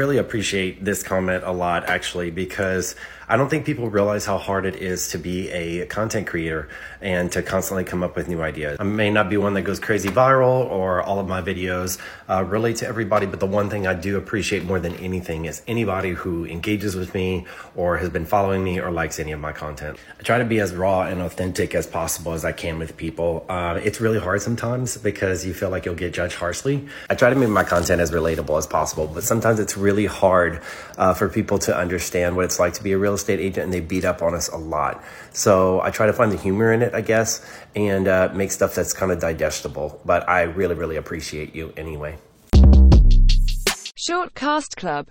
really appreciate this comment a lot actually because I don't think people realize how hard it is to be a content creator and to constantly come up with new ideas. I may not be one that goes crazy viral or all of my videos uh, relate to everybody, but the one thing I do appreciate more than anything is anybody who engages with me or has been following me or likes any of my content. I try to be as raw and authentic as possible as I can with people. Uh, it's really hard sometimes because you feel like you'll get judged harshly. I try to make my content as relatable as possible, but sometimes it's really hard uh, for people to understand what it's like to be a real estate agent and they beat up on us a lot. So I try to find the humor in it, I guess, and uh, make stuff that's kind of digestible. But I really, really appreciate you anyway. Short Cast Club